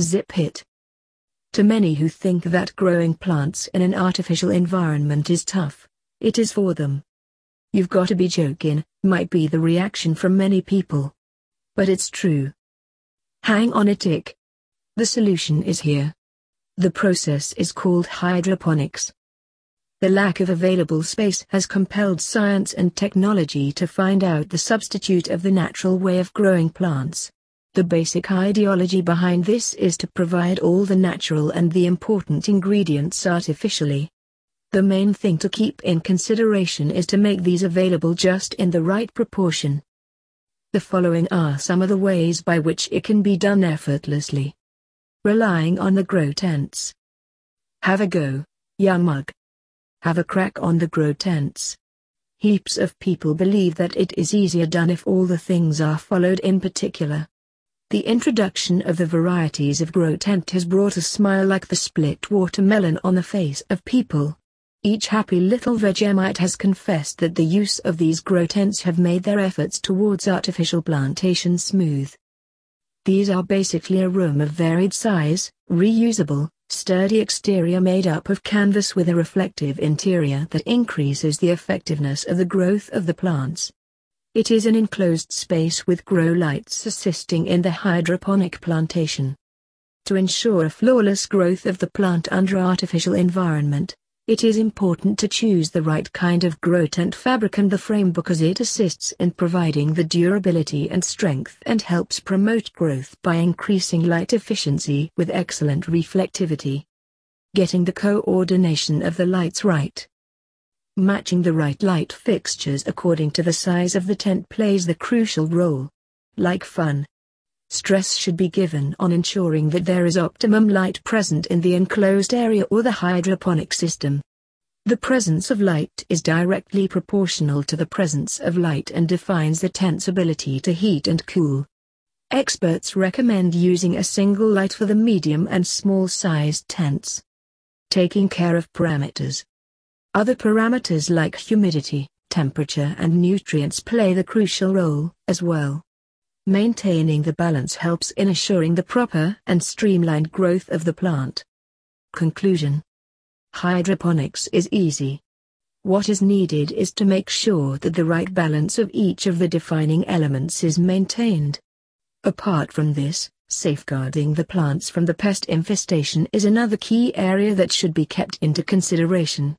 Zip it. To many who think that growing plants in an artificial environment is tough, it is for them. You've got to be joking, might be the reaction from many people. But it's true. Hang on a tick. The solution is here. The process is called hydroponics. The lack of available space has compelled science and technology to find out the substitute of the natural way of growing plants. The basic ideology behind this is to provide all the natural and the important ingredients artificially. The main thing to keep in consideration is to make these available just in the right proportion. The following are some of the ways by which it can be done effortlessly. Relying on the grow tents. Have a go, young mug. Have a crack on the grow tents. Heaps of people believe that it is easier done if all the things are followed in particular. The introduction of the varieties of grow tent has brought a smile like the split watermelon on the face of people. Each happy little Vegemite has confessed that the use of these grow tents have made their efforts towards artificial plantation smooth. These are basically a room of varied size, reusable, sturdy exterior made up of canvas with a reflective interior that increases the effectiveness of the growth of the plants. It is an enclosed space with grow lights assisting in the hydroponic plantation. To ensure a flawless growth of the plant under artificial environment, it is important to choose the right kind of grow tent fabric and the frame because it assists in providing the durability and strength and helps promote growth by increasing light efficiency with excellent reflectivity. Getting the coordination of the lights right. Matching the right light fixtures according to the size of the tent plays the crucial role. Like fun, Stress should be given on ensuring that there is optimum light present in the enclosed area or the hydroponic system. The presence of light is directly proportional to the presence of light and defines the tent's ability to heat and cool. Experts recommend using a single light for the medium and small-sized tents. Taking care of parameters. Other parameters like humidity, temperature and nutrients play the crucial role, as well. Maintaining the balance helps in assuring the proper and streamlined growth of the plant. Conclusion Hydroponics is easy. What is needed is to make sure that the right balance of each of the defining elements is maintained. Apart from this, safeguarding the plants from the pest infestation is another key area that should be kept into consideration.